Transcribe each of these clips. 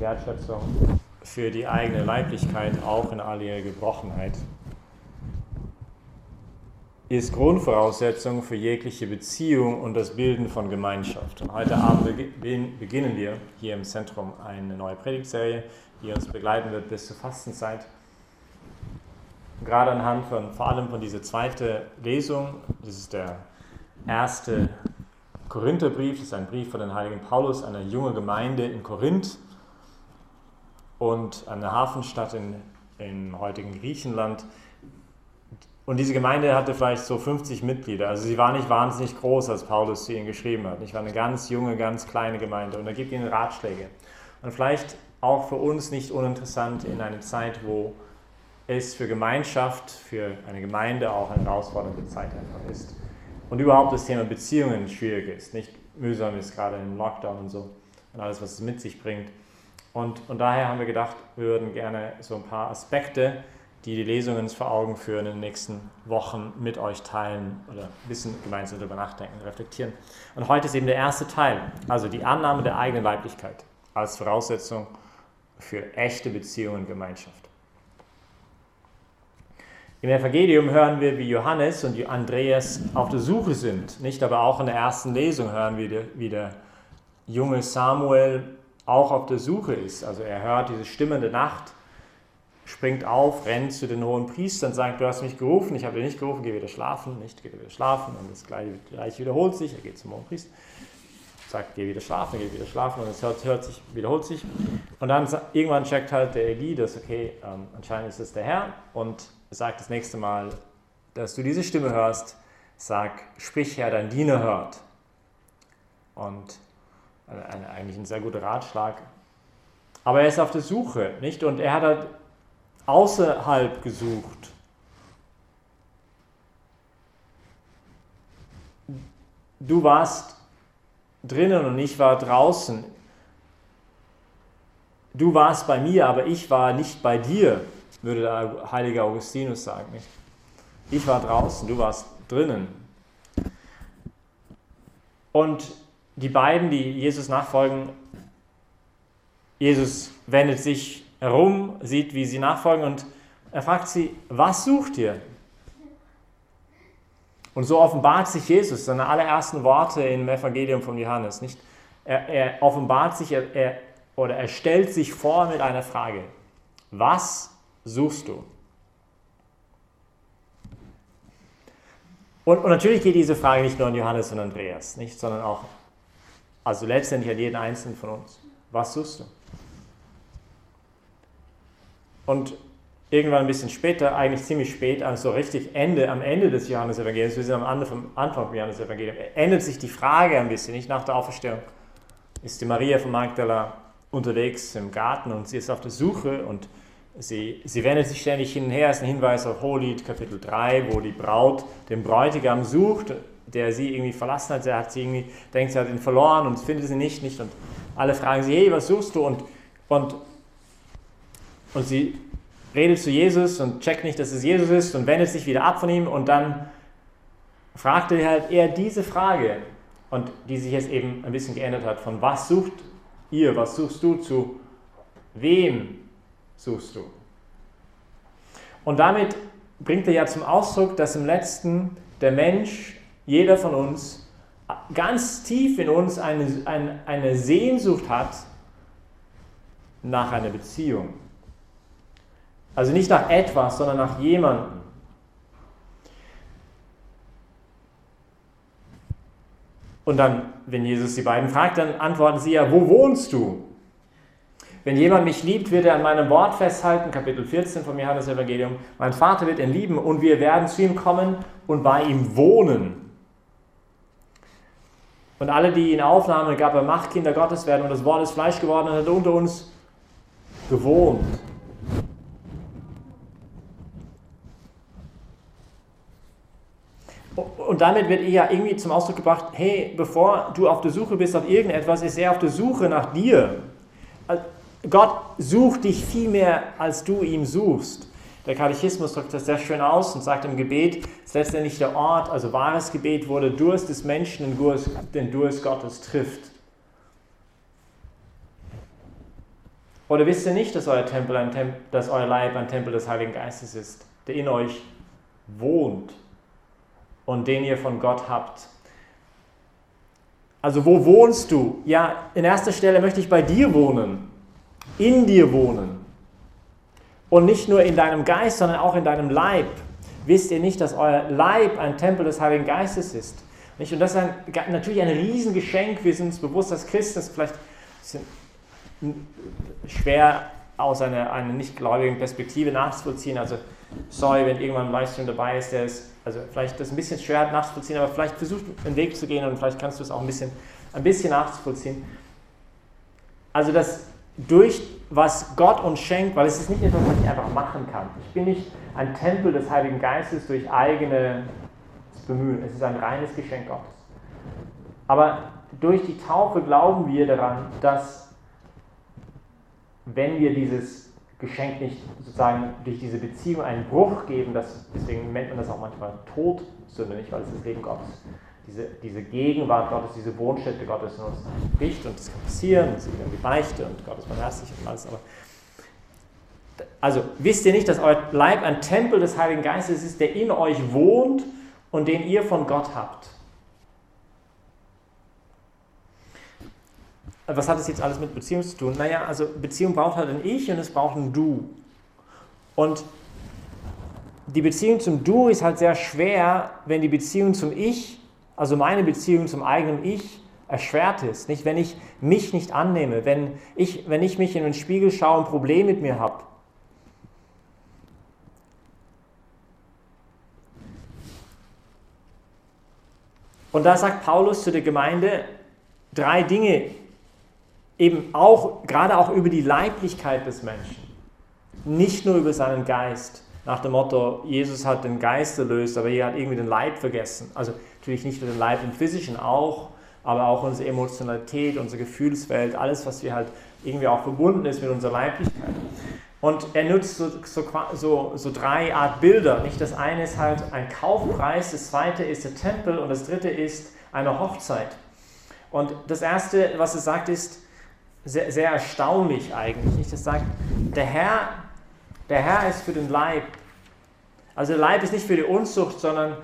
Wertschätzung für die eigene Leiblichkeit, auch in all ihrer Gebrochenheit, ist Grundvoraussetzung für jegliche Beziehung und das Bilden von Gemeinschaft. Und heute Abend beginnen wir hier im Zentrum eine neue Predigtserie, die uns begleiten wird bis zur Fastenzeit. Gerade anhand von, vor allem von dieser zweiten Lesung, das ist der erste Korintherbrief, das ist ein Brief von den heiligen Paulus, einer jungen Gemeinde in Korinth und einer Hafenstadt in, im heutigen Griechenland. Und diese Gemeinde hatte vielleicht so 50 Mitglieder. Also sie war nicht wahnsinnig groß, als Paulus zu ihnen geschrieben hat. Ich war eine ganz junge, ganz kleine Gemeinde. Und er gibt ihnen Ratschläge. Und vielleicht auch für uns nicht uninteressant in einer Zeit, wo es für Gemeinschaft, für eine Gemeinde auch eine herausfordernde Zeit einfach ist. Und überhaupt das Thema Beziehungen schwierig ist, nicht mühsam ist, gerade im Lockdown und so und alles, was es mit sich bringt. Und, und daher haben wir gedacht, wir würden gerne so ein paar Aspekte die die Lesungen vor Augen führen, in den nächsten Wochen mit euch teilen oder ein bisschen gemeinsam darüber nachdenken, reflektieren. Und heute ist eben der erste Teil, also die Annahme der eigenen Weiblichkeit als Voraussetzung für echte Beziehungen und Gemeinschaft. Im Evangelium hören wir, wie Johannes und Andreas auf der Suche sind. Nicht, aber auch in der ersten Lesung hören wir, wie der junge Samuel auch auf der Suche ist. Also er hört diese Stimme der Nacht springt auf, rennt zu den hohen Priestern, sagt, du hast mich gerufen, ich habe dich nicht gerufen, geh wieder schlafen, nicht, geh wieder schlafen. Und das gleiche, gleiche wiederholt sich, er geht zum hohen Priester, sagt, geh wieder schlafen, geh wieder schlafen und es hört, hört sich, wiederholt sich. Und dann irgendwann checkt halt der Eli, dass, okay, ähm, anscheinend ist es der Herr und sagt das nächste Mal, dass du diese Stimme hörst, sag, sprich Herr, dein Diener hört. Und ein, eigentlich ein sehr guter Ratschlag. Aber er ist auf der Suche, nicht? Und er hat halt außerhalb gesucht. Du warst drinnen und ich war draußen. Du warst bei mir, aber ich war nicht bei dir, würde der heilige Augustinus sagen. Ich war draußen, du warst drinnen. Und die beiden, die Jesus nachfolgen, Jesus wendet sich herum, sieht, wie sie nachfolgen und er fragt sie, was sucht ihr? Und so offenbart sich Jesus, seine allerersten Worte im Evangelium von Johannes. Nicht? Er, er offenbart sich er, er, oder er stellt sich vor mit einer Frage. Was suchst du? Und, und, natürlich geht diese Frage nicht nur an Johannes und Andreas, nicht, sondern auch, also letztendlich an jeden Einzelnen von uns. Was suchst du? Und irgendwann ein bisschen später, eigentlich ziemlich spät, also richtig Ende, am Ende des Johannesevangeliums, wir sind am Anfang vom Johannesevangelium, ändert sich die Frage ein bisschen, nicht nach der Auferstehung. Ist die Maria von Magdala unterwegs im Garten und sie ist auf der Suche und sie, sie wendet sich ständig hin und her. Das ist ein Hinweis auf Hohelied Kapitel 3, wo die Braut den Bräutigam sucht, der sie irgendwie verlassen hat. Sie hat sie irgendwie, denkt, sie hat ihn verloren und findet sie nicht, nicht. Und alle fragen sie, hey, was suchst du? Und, und und sie redet zu Jesus und checkt nicht, dass es Jesus ist und wendet sich wieder ab von ihm und dann fragte halt er diese Frage und die sich jetzt eben ein bisschen geändert hat, von was sucht ihr, was suchst du zu wem suchst du? Und damit bringt er ja zum Ausdruck, dass im letzten der Mensch, jeder von uns, ganz tief in uns eine, eine, eine Sehnsucht hat nach einer Beziehung. Also nicht nach etwas, sondern nach jemandem. Und dann, wenn Jesus die beiden fragt, dann antworten sie ja, wo wohnst du? Wenn jemand mich liebt, wird er an meinem Wort festhalten, Kapitel 14 vom Johannes Evangelium. Mein Vater wird ihn lieben und wir werden zu ihm kommen und bei ihm wohnen. Und alle, die ihn aufnahmen, gab er Macht, Kinder Gottes werden und das Wort ist Fleisch geworden und hat unter uns gewohnt. Und damit wird ja irgendwie zum Ausdruck gebracht, hey, bevor du auf der Suche bist auf irgendetwas, ist er auf der Suche nach dir. Gott sucht dich viel mehr, als du ihm suchst. Der Katechismus drückt das sehr schön aus und sagt im Gebet, ist letztendlich der Ort, also wahres Gebet, wo der Durst des Menschen den Durst Gottes trifft. Oder wisst ihr nicht, dass euer, Tempel ein Tem dass euer Leib ein Tempel des Heiligen Geistes ist, der in euch wohnt und den ihr von Gott habt? Also wo wohnst du? Ja, in erster Stelle möchte ich bei dir wohnen, in dir wohnen. Und nicht nur in deinem Geist, sondern auch in deinem Leib. Wisst ihr nicht, dass euer Leib ein Tempel des Heiligen Geistes ist? Und das ist ein, natürlich ein Riesengeschenk. Wir sind uns bewusst als Christen, ist vielleicht schwer aus einer, einer nicht-gläubigen Perspektive nachzuvollziehen. Also, sorry, wenn irgendwann ein Livestream dabei ist, der ist, also vielleicht das ein bisschen schwer nachzuvollziehen, aber vielleicht versucht einen Weg zu gehen und vielleicht kannst du es auch ein bisschen, ein bisschen nachzuvollziehen. Also, dass durch was Gott uns schenkt, weil es ist nicht etwas, was ich einfach machen kann. Ich bin nicht ein Tempel des Heiligen Geistes durch eigene Bemühen. Es ist ein reines Geschenk Gottes. Aber durch die Taufe glauben wir daran, dass wenn wir dieses Geschenk nicht sozusagen durch diese Beziehung einen Bruch geben, das, deswegen nennt man das auch manchmal Todsünde, nicht, weil es das Leben Gottes, diese, diese Gegenwart Gottes, diese Wohnstätte Gottes in uns bricht und das kann passieren, das ist irgendwie Beichte und Gott ist barmherzig und alles, aber also wisst ihr nicht, dass euer Leib ein Tempel des Heiligen Geistes ist, der in euch wohnt und den ihr von Gott habt? was hat das jetzt alles mit Beziehung zu tun? Naja, also Beziehung braucht halt ein Ich und es braucht ein Du. Und die Beziehung zum Du ist halt sehr schwer, wenn die Beziehung zum Ich, also meine Beziehung zum eigenen Ich, erschwert ist. Nicht, wenn ich mich nicht annehme, wenn ich, wenn ich mich in den Spiegel schaue und ein Problem mit mir habe. Und da sagt Paulus zu der Gemeinde drei Dinge, eben auch, gerade auch über die Leiblichkeit des Menschen, nicht nur über seinen Geist. Nach dem Motto, Jesus hat den Geist erlöst, aber er hat irgendwie den Leib vergessen. Also natürlich nicht nur den Leib im physischen auch, aber auch unsere Emotionalität, unsere Gefühlswelt, alles, was wir halt irgendwie auch verbunden ist mit unserer Leiblichkeit. Und er nutzt so, so, so, so, drei Art Bilder. Nicht das eine ist halt ein Kaufpreis, das zweite ist der Tempel und das dritte ist eine Hochzeit. Und das erste, was er sagt, ist, sehr, sehr erstaunlich eigentlich. Nicht? Das sagt, der Herr, der Herr ist für den Leib. Also der Leib ist nicht für die Unzucht, sondern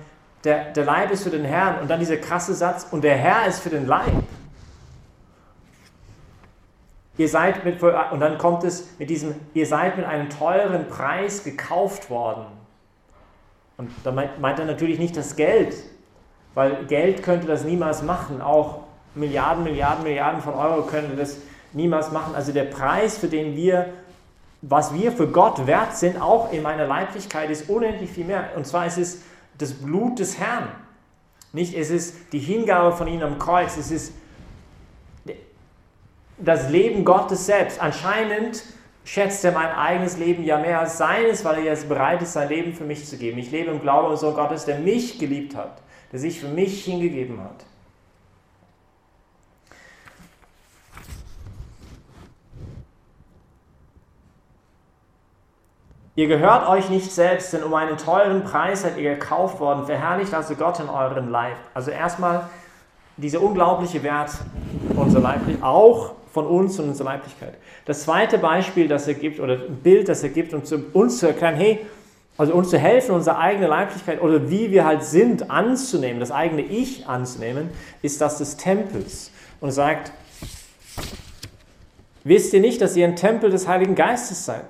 der, der Leib ist für den Herrn. Und dann dieser krasse Satz, und der Herr ist für den Leib. Ihr seid mit, und dann kommt es mit diesem, ihr seid mit einem teuren Preis gekauft worden. Und da meint, meint er natürlich nicht das Geld, weil Geld könnte das niemals machen. Auch Milliarden, Milliarden, Milliarden von Euro könnte das niemals machen. Also der Preis, für den wir, was wir für Gott wert sind, auch in meiner Leiblichkeit, ist unendlich viel mehr. Und zwar ist es das Blut des Herrn. Nicht, es ist die Hingabe von ihm am Kreuz, es ist das Leben Gottes selbst. Anscheinend schätzt er mein eigenes Leben ja mehr als seines, weil er jetzt bereit ist, sein Leben für mich zu geben. Ich lebe im Glauben an so Gottes, der mich geliebt hat, der sich für mich hingegeben hat. Ihr gehört euch nicht selbst, denn um einen teuren Preis seid ihr gekauft worden. Verherrlicht also Gott in eurem Leib. Also erstmal dieser unglaubliche Wert unserer Leiblichkeit, auch von uns und unserer Leiblichkeit. Das zweite Beispiel, das er gibt, oder ein Bild, das er gibt, um uns zu erklären, hey, also uns zu helfen, unsere eigene Leiblichkeit oder wie wir halt sind, anzunehmen, das eigene Ich anzunehmen, ist das des Tempels. Und sagt, wisst ihr nicht, dass ihr ein Tempel des Heiligen Geistes seid?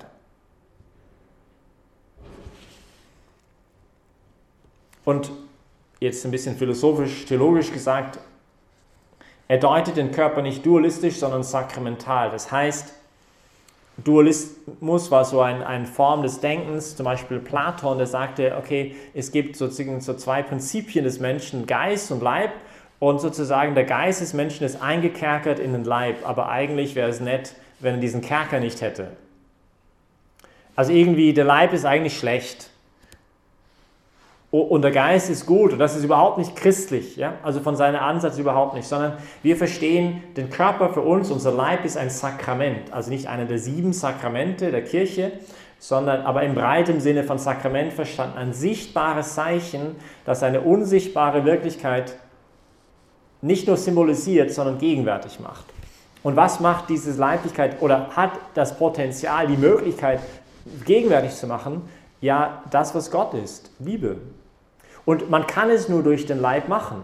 Und jetzt ein bisschen philosophisch, theologisch gesagt, er deutet den Körper nicht dualistisch, sondern sakramental. Das heißt, Dualismus war so eine ein Form des Denkens, zum Beispiel Platon, der sagte, okay, es gibt sozusagen so zwei Prinzipien des Menschen, Geist und Leib, und sozusagen der Geist des Menschen ist eingekerkert in den Leib, aber eigentlich wäre es nett, wenn er diesen Kerker nicht hätte. Also irgendwie, der Leib ist eigentlich schlecht. Und der Geist ist gut und das ist überhaupt nicht christlich, ja? also von seinem Ansatz überhaupt nicht, sondern wir verstehen den Körper für uns, unser Leib ist ein Sakrament, also nicht einer der sieben Sakramente der Kirche, sondern aber im breiten Sinne von Sakrament verstanden, ein sichtbares Zeichen, das eine unsichtbare Wirklichkeit nicht nur symbolisiert, sondern gegenwärtig macht. Und was macht diese Leiblichkeit oder hat das Potenzial, die Möglichkeit, gegenwärtig zu machen? Ja, das, was Gott ist, Liebe. Und man kann es nur durch den Leib machen.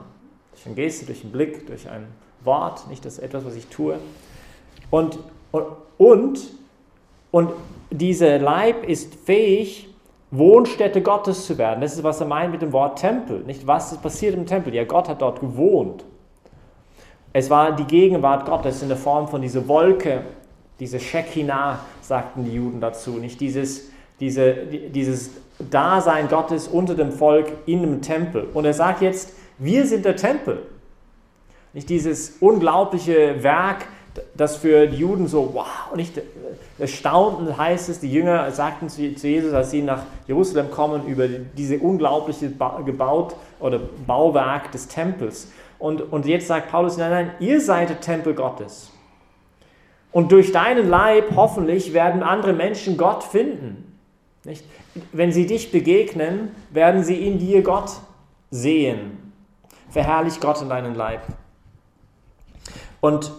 Durch eine Geste, durch einen Blick, durch ein Wort, nicht das etwas, was ich tue. Und, und, und, dieser Leib ist fähig, Wohnstätte Gottes zu werden. Das ist, was er meint mit dem Wort Tempel. Nicht, was ist passiert im Tempel? Ja, Gott hat dort gewohnt. Es war die Gegenwart Gottes in der Form von dieser Wolke, diese Shekinah, sagten die Juden dazu. Nicht dieses, diese, dieses Dasein Gottes unter dem Volk in dem Tempel. Und er sagt jetzt, wir sind der Tempel. Nicht dieses unglaubliche Werk, das für die Juden so, wow, nicht erstaunend heißt es, die Jünger sagten zu Jesus, als sie nach Jerusalem kommen, über diese unglaubliche gebaut oder Bauwerk des Tempels. Und, und jetzt sagt Paulus, nein, nein, ihr seid der Tempel Gottes. Und durch deinen Leib hoffentlich werden andere Menschen Gott finden. Nicht? Wenn sie dich begegnen, werden sie in dir Gott sehen. Verherrlich Gott in deinen Leib. Und,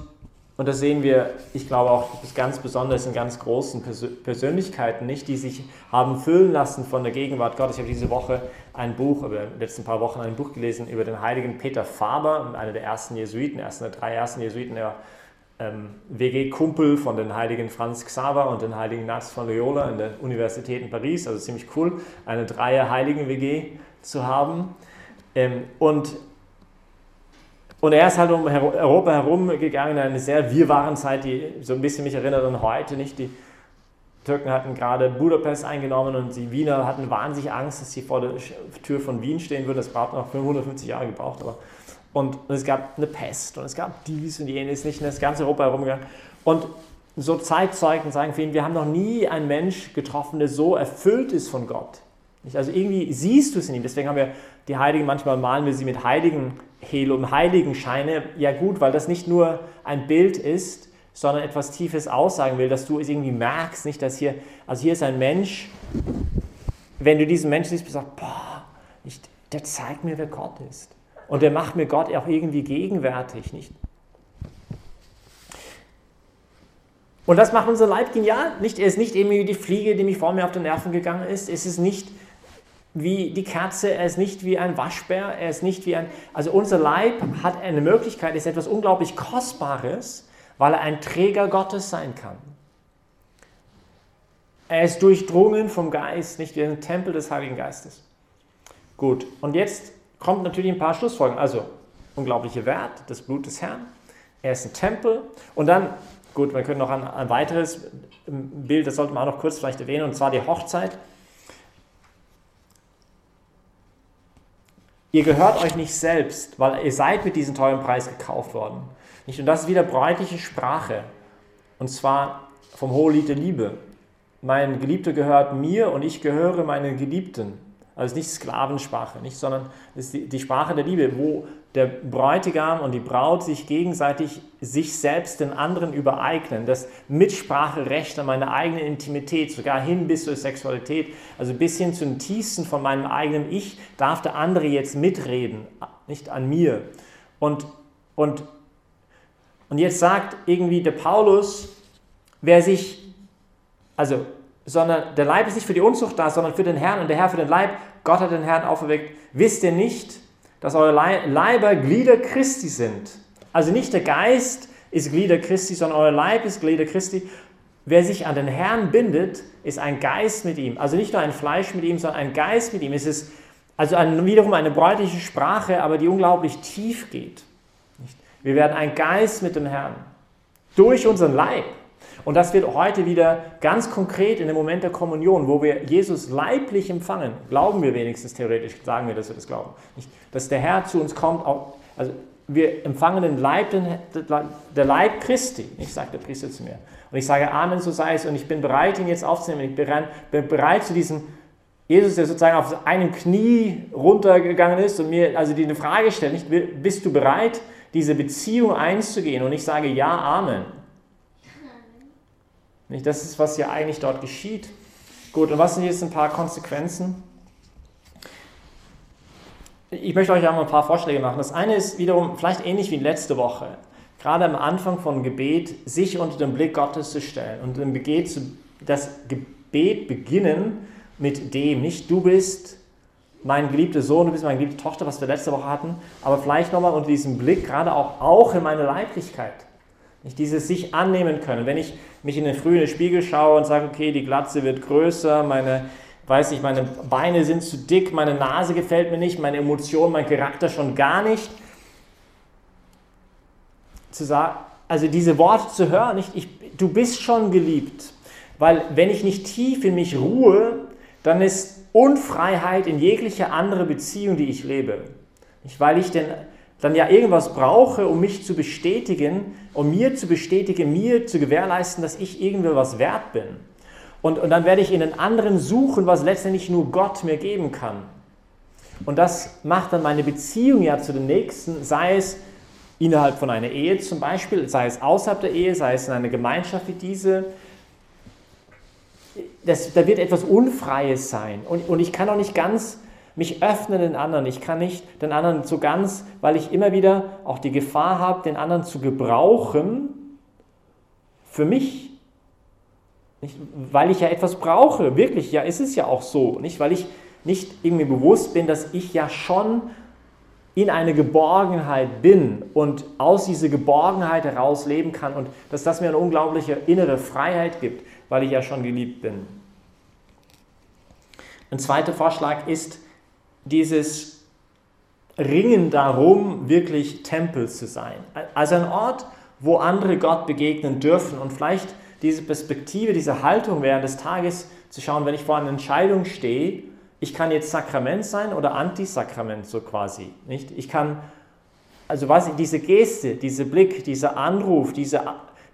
und das sehen wir, ich glaube auch ganz besonders in ganz großen Persönlichkeiten, nicht, die sich haben füllen lassen von der Gegenwart Gottes. Ich habe diese Woche ein Buch, über die letzten paar Wochen ein Buch gelesen über den heiligen Peter Faber, einer der ersten Jesuiten, ersten der drei ersten Jesuiten, der ähm, WG-Kumpel von den heiligen Franz Xaver und den heiligen Ignaz von Loyola in der Universität in Paris. Also ziemlich cool, eine Dreier-Heiligen-WG zu haben. Ähm, und und er ist halt um Europa herumgegangen in eine sehr wirrwarren Zeit, die so ein bisschen mich erinnert an heute. Nicht? Die Türken hatten gerade Budapest eingenommen und die Wiener hatten wahnsinnig Angst, dass sie vor der Tür von Wien stehen würden. Das braucht noch 550 Jahre gebraucht. Aber und, und, es gab eine Pest und es gab dies und jenes, nicht in das ganze Europa herumgegangen. Und so Zeitzeugen sagen für ihn, wir haben noch nie einen Mensch getroffen, der so erfüllt ist von Gott. Also irgendwie siehst du es in ihm. Deswegen haben wir die Heiligen, manchmal malen wir sie mit heiligen Helium, heiligen Scheine. Ja gut, weil das nicht nur ein Bild ist, sondern etwas Tiefes aussagen will, dass du es irgendwie merkst, nicht, dass hier, also hier ist ein Mensch, wenn du diesen Menschen siehst, sagst, boah, nicht, der zeigt mir, wer Gott ist. Und der macht mir Gott auch irgendwie gegenwärtig, nicht? Und das macht unser Leib genial. Nicht, er ist nicht eben wie die Fliege, die mich vor mir auf den Nerven gegangen ist. Es ist nicht wie die Kerze, er ist nicht wie ein Waschbär, er ist nicht wie ein. Also unser Leib hat eine Möglichkeit, ist etwas unglaublich Kostbares, weil er ein Träger Gottes sein kann. Er ist durchdrungen vom Geist, nicht wie ein Tempel des Heiligen Geistes. Gut, und jetzt kommt natürlich ein paar Schlussfolgerungen. Also, unglaubliche Wert, das Blut des Herrn. Er ist ein Tempel. Und dann, gut, wir können noch ein, ein weiteres Bild, das sollte man auch noch kurz vielleicht erwähnen, und zwar die Hochzeit. Ihr gehört euch nicht selbst, weil ihr seid mit diesem teuren Preis gekauft worden. Nicht? Und das ist wieder bräutliche Sprache. Und zwar vom Hohelied der Liebe. Mein Geliebter gehört mir und ich gehöre meinen Geliebten. Also nicht Sklavensprache, nicht, sondern es ist die, die Sprache der Liebe, wo der Bräutigam und die Braut sich gegenseitig sich selbst den anderen übereignen. Das Mitspracherecht an meiner eigenen Intimität, sogar hin bis zur Sexualität, also bis hin zum tiefsten von meinem eigenen Ich, darf der andere jetzt mitreden, nicht an mir. Und, und, und jetzt sagt irgendwie der Paulus, wer sich, also sondern der Leib ist nicht für die Unzucht da, sondern für den Herrn und der Herr für den Leib. Gott hat den Herrn auferweckt. Wisst ihr nicht, dass eure Leiber Glieder Christi sind? Also nicht der Geist ist Glieder Christi, sondern euer Leib ist Glieder Christi. Wer sich an den Herrn bindet, ist ein Geist mit ihm. Also nicht nur ein Fleisch mit ihm, sondern ein Geist mit ihm. Es ist also ein, wiederum eine bräutliche Sprache, aber die unglaublich tief geht. Wir werden ein Geist mit dem Herrn. Durch unseren Leib. Und das wird heute wieder ganz konkret in dem Moment der Kommunion, wo wir Jesus leiblich empfangen, glauben wir wenigstens theoretisch, sagen wir, dass wir das glauben. Nicht, dass der Herr zu uns kommt, also wir empfangen den Leib, den, der Leib Christi, ich sage der Priester zu mir. Und ich sage Amen, so sei es. Und ich bin bereit, ihn jetzt aufzunehmen. Ich bin bereit zu diesem Jesus, der sozusagen auf einem Knie runtergegangen ist und mir also die eine Frage stellt, nicht, bist du bereit, diese Beziehung einzugehen? Und ich sage ja, Amen. Nicht? Das ist, was ja eigentlich dort geschieht. Gut, und was sind jetzt ein paar Konsequenzen? Ich möchte euch auch mal ein paar Vorschläge machen. Das eine ist wiederum vielleicht ähnlich wie letzte Woche. gerade am Anfang von Gebet, sich unter den Blick Gottes zu stellen und im Gebet zu, das Gebet beginnen mit dem, nicht du bist mein geliebter Sohn, du bist meine geliebte Tochter, was wir letzte Woche hatten, aber vielleicht nochmal unter diesem Blick, gerade auch, auch in meine Leiblichkeit. Nicht dieses sich annehmen können. Wenn ich mich in den frühen Spiegel schaue und sage, okay, die Glatze wird größer, meine, weiß ich, meine Beine sind zu dick, meine Nase gefällt mir nicht, meine Emotionen, mein Charakter schon gar nicht. Zu sagen, also diese Worte zu hören, nicht, ich, du bist schon geliebt. Weil wenn ich nicht tief in mich ruhe, dann ist Unfreiheit in jegliche andere Beziehung, die ich lebe. Nicht, weil ich denn dann ja irgendwas brauche, um mich zu bestätigen, um mir zu bestätigen, mir zu gewährleisten, dass ich irgendwie was wert bin. Und, und dann werde ich in den anderen suchen, was letztendlich nur Gott mir geben kann. Und das macht dann meine Beziehung ja zu den Nächsten, sei es innerhalb von einer Ehe zum Beispiel, sei es außerhalb der Ehe, sei es in einer Gemeinschaft wie diese, das, da wird etwas Unfreies sein. Und, und ich kann auch nicht ganz mich öffnen den anderen. Ich kann nicht den anderen so ganz, weil ich immer wieder auch die Gefahr habe, den anderen zu gebrauchen für mich. Nicht, weil ich ja etwas brauche. Wirklich, ja, ist es ja auch so. Nicht, weil ich nicht irgendwie bewusst bin, dass ich ja schon in eine Geborgenheit bin und aus dieser Geborgenheit heraus leben kann und dass das mir eine unglaubliche innere Freiheit gibt, weil ich ja schon geliebt bin. Ein zweiter Vorschlag ist dieses Ringen darum, wirklich Tempel zu sein. Also ein Ort, wo andere Gott begegnen dürfen und vielleicht diese Perspektive, diese Haltung während des Tages zu schauen, wenn ich vor einer Entscheidung stehe, ich kann jetzt Sakrament sein oder Antisakrament so quasi. Nicht? Ich kann, also was diese Geste, dieser Blick, dieser Anruf, diese,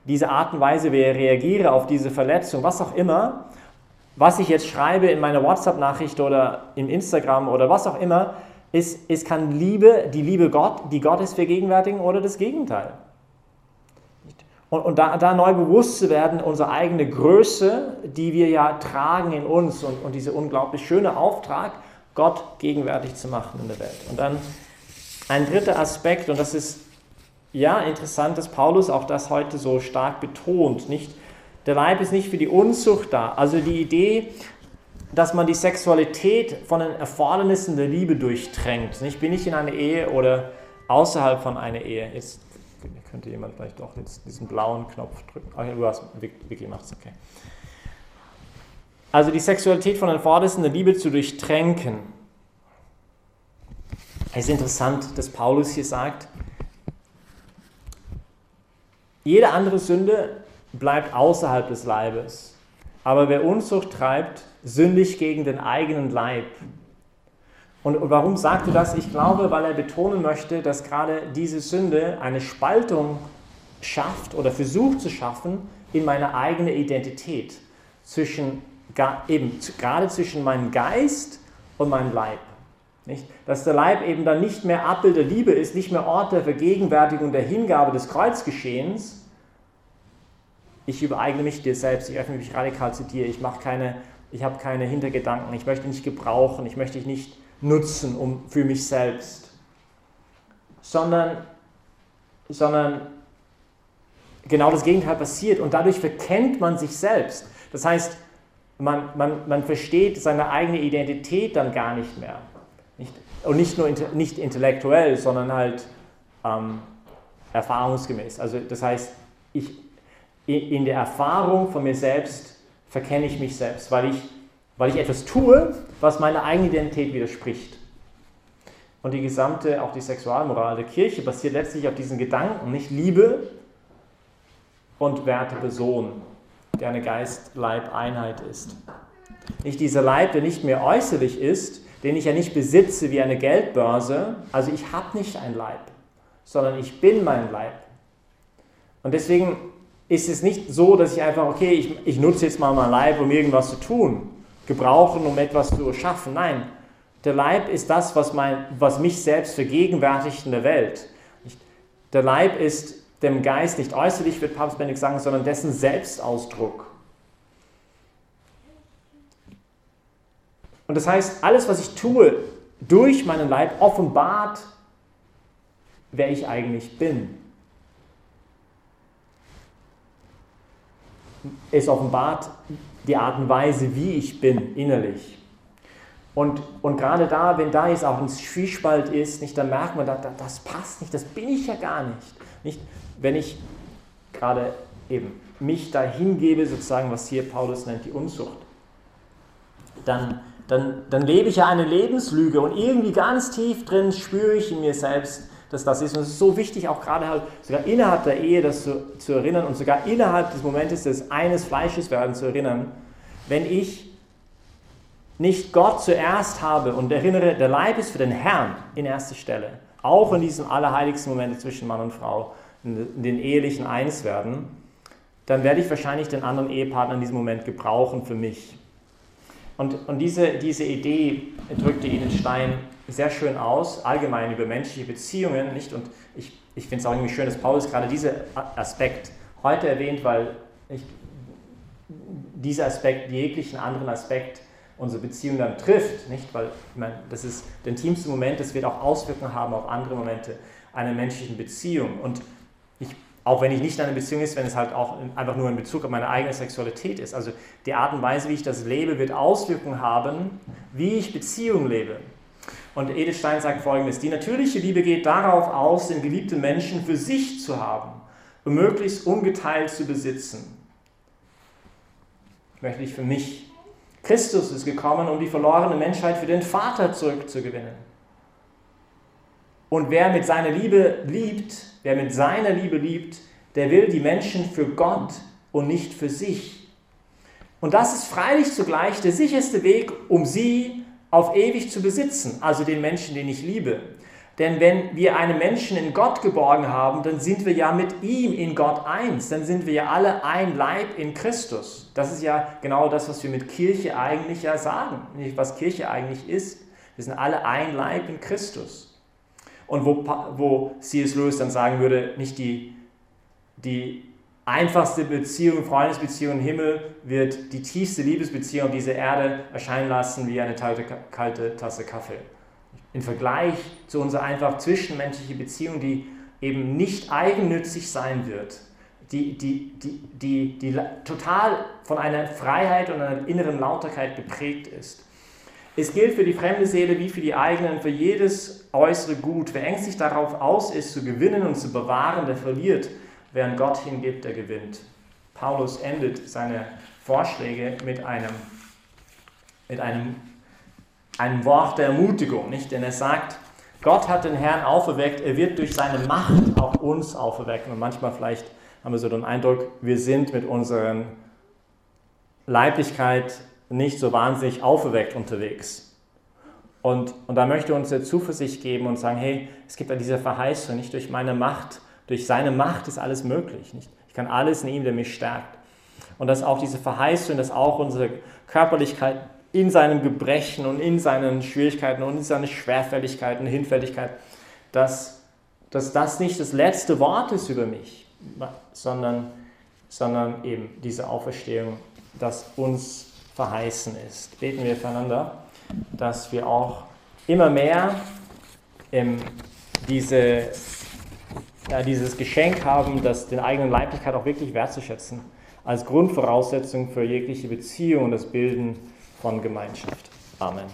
diese Art und Weise, wie ich reagiere auf diese Verletzung, was auch immer, was ich jetzt schreibe in meiner WhatsApp-Nachricht oder im Instagram oder was auch immer, ist, es kann Liebe, die Liebe Gott, die Gottes vergegenwärtigen oder das Gegenteil. Und, und da, da, neu bewusst zu werden, unsere eigene Größe, die wir ja tragen in uns und, und dieser unglaublich schöne Auftrag, Gott gegenwärtig zu machen in der Welt. Und dann ein dritter Aspekt, und das ist ja interessant, dass Paulus auch das heute so stark betont, nicht? Der Leib ist nicht für die Unzucht da. Also die Idee, dass man die Sexualität von den Erfordernissen der Liebe durchtränkt. Nicht bin ich in einer Ehe oder außerhalb von einer Ehe. Jetzt könnte jemand vielleicht doch jetzt diesen blauen Knopf drücken. Ja, du hast Vicky macht's, okay. Also die Sexualität von den Vordersten der Liebe zu durchtränken. Es ist interessant, dass Paulus hier sagt, jede andere Sünde bleibt außerhalb des Leibes. Aber wer Unzucht treibt, sündigt gegen den eigenen Leib. Und, warum sagt er das? Ich glaube, weil er betonen möchte, dass gerade diese Sünde eine Spaltung schafft oder versucht zu schaffen in meiner eigenen Identität. Zwischen, eben, gerade zwischen meinem Geist und meinem Leib. Nicht? Dass der Leib eben dann nicht mehr Abbild der Liebe ist, nicht mehr Ort der Vergegenwärtigung der Hingabe des Kreuzgeschehens. Ich übereigne mich dir selbst, ich öffne mich radikal zu dir, ich mache keine, ich habe keine Hintergedanken, ich möchte nicht gebrauchen, ich möchte dich nicht nutzen um, für mich selbst, sondern, sondern genau das Gegenteil passiert und dadurch verkennt man sich selbst. Das heißt, man, man, man versteht seine eigene Identität dann gar nicht mehr. Nicht, und nicht nur nicht intellektuell, sondern halt ähm, erfahrungsgemäß. Also das heißt, ich, in der Erfahrung von mir selbst verkenne ich mich selbst, weil ich weil ich etwas tue, was meiner eigenen Identität widerspricht. Und die gesamte, auch die Sexualmoral der Kirche basiert letztlich auf diesen Gedanken, nicht Liebe und Werte Person, der eine Geist-Leib-Einheit ist. Nicht dieser Leib, der nicht mehr äußerlich ist, den ich ja nicht besitze wie eine Geldbörse, also ich habe nicht ein Leib, sondern ich bin mein Leib. Und deswegen ist es nicht so, dass ich einfach, okay, ich, ich nutze jetzt mal mein Leib, um irgendwas zu tun, gebrauchen, um etwas zu erschaffen. Nein, der Leib ist das, was, mein, was mich selbst vergegenwärtigt in der Welt. Der Leib ist dem Geist nicht äußerlich, wird Papst Benedikt sagen, sondern dessen Selbstausdruck. Und das heißt, alles, was ich tue, durch meinen Leib offenbart, wer ich eigentlich bin. Es offenbart die Art und Weise, wie ich bin innerlich. Und, und gerade da, wenn da jetzt auch ein Zwiespalt ist, nicht, dann merkt man, da, das passt nicht, das bin ich ja gar nicht. nicht. Wenn ich gerade eben mich da hingebe, sozusagen, was hier Paulus nennt, die Unzucht, dann, dann, dann lebe ich ja eine Lebenslüge und irgendwie ganz tief drin spüre ich in mir selbst, dass das ist. Und es ist so wichtig, auch gerade halt sogar innerhalb der Ehe das zu, zu erinnern und sogar innerhalb des Momentes des eines Fleisches werden zu erinnern, wenn ich nicht Gott zuerst habe und erinnere, der Leib ist für den Herrn in erster Stelle, auch in diesem allerheiligsten Moment zwischen Mann und Frau, in den ehelichen Einswerden, dann werde ich wahrscheinlich den anderen Ehepartner in diesem Moment gebrauchen für mich. Und, und diese, diese Idee drückte Ihnen Stein sehr schön aus, allgemein über menschliche Beziehungen, nicht? Und ich, ich finde es auch irgendwie schön, dass Paulus gerade diesen Aspekt heute erwähnt, weil ich, dieser Aspekt jeglichen anderen Aspekt unsere Beziehung dann trifft, nicht? Weil ich meine, das ist der intimste Moment, das wird auch Auswirkungen haben auf andere Momente einer menschlichen Beziehung. Und ich, auch wenn ich nicht in einer Beziehung ist, wenn es halt auch einfach nur in Bezug auf meine eigene Sexualität ist. Also die Art und Weise, wie ich das lebe, wird Auswirkungen haben, wie ich Beziehung lebe. Und Edith Stein sagt folgendes: Die natürliche Liebe geht darauf aus, den geliebten Menschen für sich zu haben und möglichst ungeteilt zu besitzen. Ich möchte dich für mich Christus ist gekommen, um die verlorene Menschheit für den Vater zurückzugewinnen. Und wer mit seiner Liebe liebt, wer mit seiner Liebe liebt, der will die Menschen für Gott und nicht für sich. Und das ist freilich zugleich der sicherste Weg, um sie auf ewig zu besitzen, also den Menschen, den ich liebe. Denn wenn wir einen Menschen in Gott geborgen haben, dann sind wir ja mit ihm in Gott eins. Dann sind wir ja alle ein Leib in Christus. Das ist ja genau das, was wir mit Kirche eigentlich ja sagen. Was Kirche eigentlich ist. Wir sind alle ein Leib in Christus. Und wo, wo C.S. Lewis dann sagen würde, nicht die, die einfachste Beziehung, Freundesbeziehung im Himmel wird die tiefste Liebesbeziehung auf dieser Erde erscheinen lassen wie eine kalte, Tasse Kaffee im Vergleich zu unserer einfach zwischenmenschlichen Beziehung, die eben nicht eigennützig sein wird, die, die, die, die, die total von einer Freiheit und einer inneren Lauterkeit geprägt ist. Es gilt für die fremde Seele wie für die eigenen, für jedes äußere Gut. Wer ängstlich darauf aus ist, zu gewinnen und zu bewahren, der verliert. Während Gott hingibt, der gewinnt. Paulus endet seine Vorschläge mit einem, mit einem ein Wort der Ermutigung, nicht? Denn er sagt, Gott hat den Herrn auferweckt, er wird durch seine Macht auch uns auferwecken. Und manchmal vielleicht haben wir so den Eindruck, wir sind mit unserer Leiblichkeit nicht so wahnsinnig auferweckt unterwegs. Und, und da möchte uns der Zuversicht geben und sagen, hey, es gibt ja diese Verheißung, nicht durch meine Macht, durch seine Macht ist alles möglich. Nicht? Ich kann alles in ihm, der mich stärkt. Und dass auch diese Verheißung, dass auch unsere Körperlichkeit in seinem Gebrechen und in seinen Schwierigkeiten und in seinen Schwerfälligkeiten, Hinfälligkeit, dass, dass das nicht das letzte Wort ist über mich, sondern, sondern eben diese Auferstehung, das uns verheißen ist. Beten wir füreinander, dass wir auch immer mehr ähm, diese, ja, dieses Geschenk haben, das den eigenen Leiblichkeit auch wirklich wertzuschätzen, als Grundvoraussetzung für jegliche Beziehung und das Bilden von Gemeinschaft. Amen.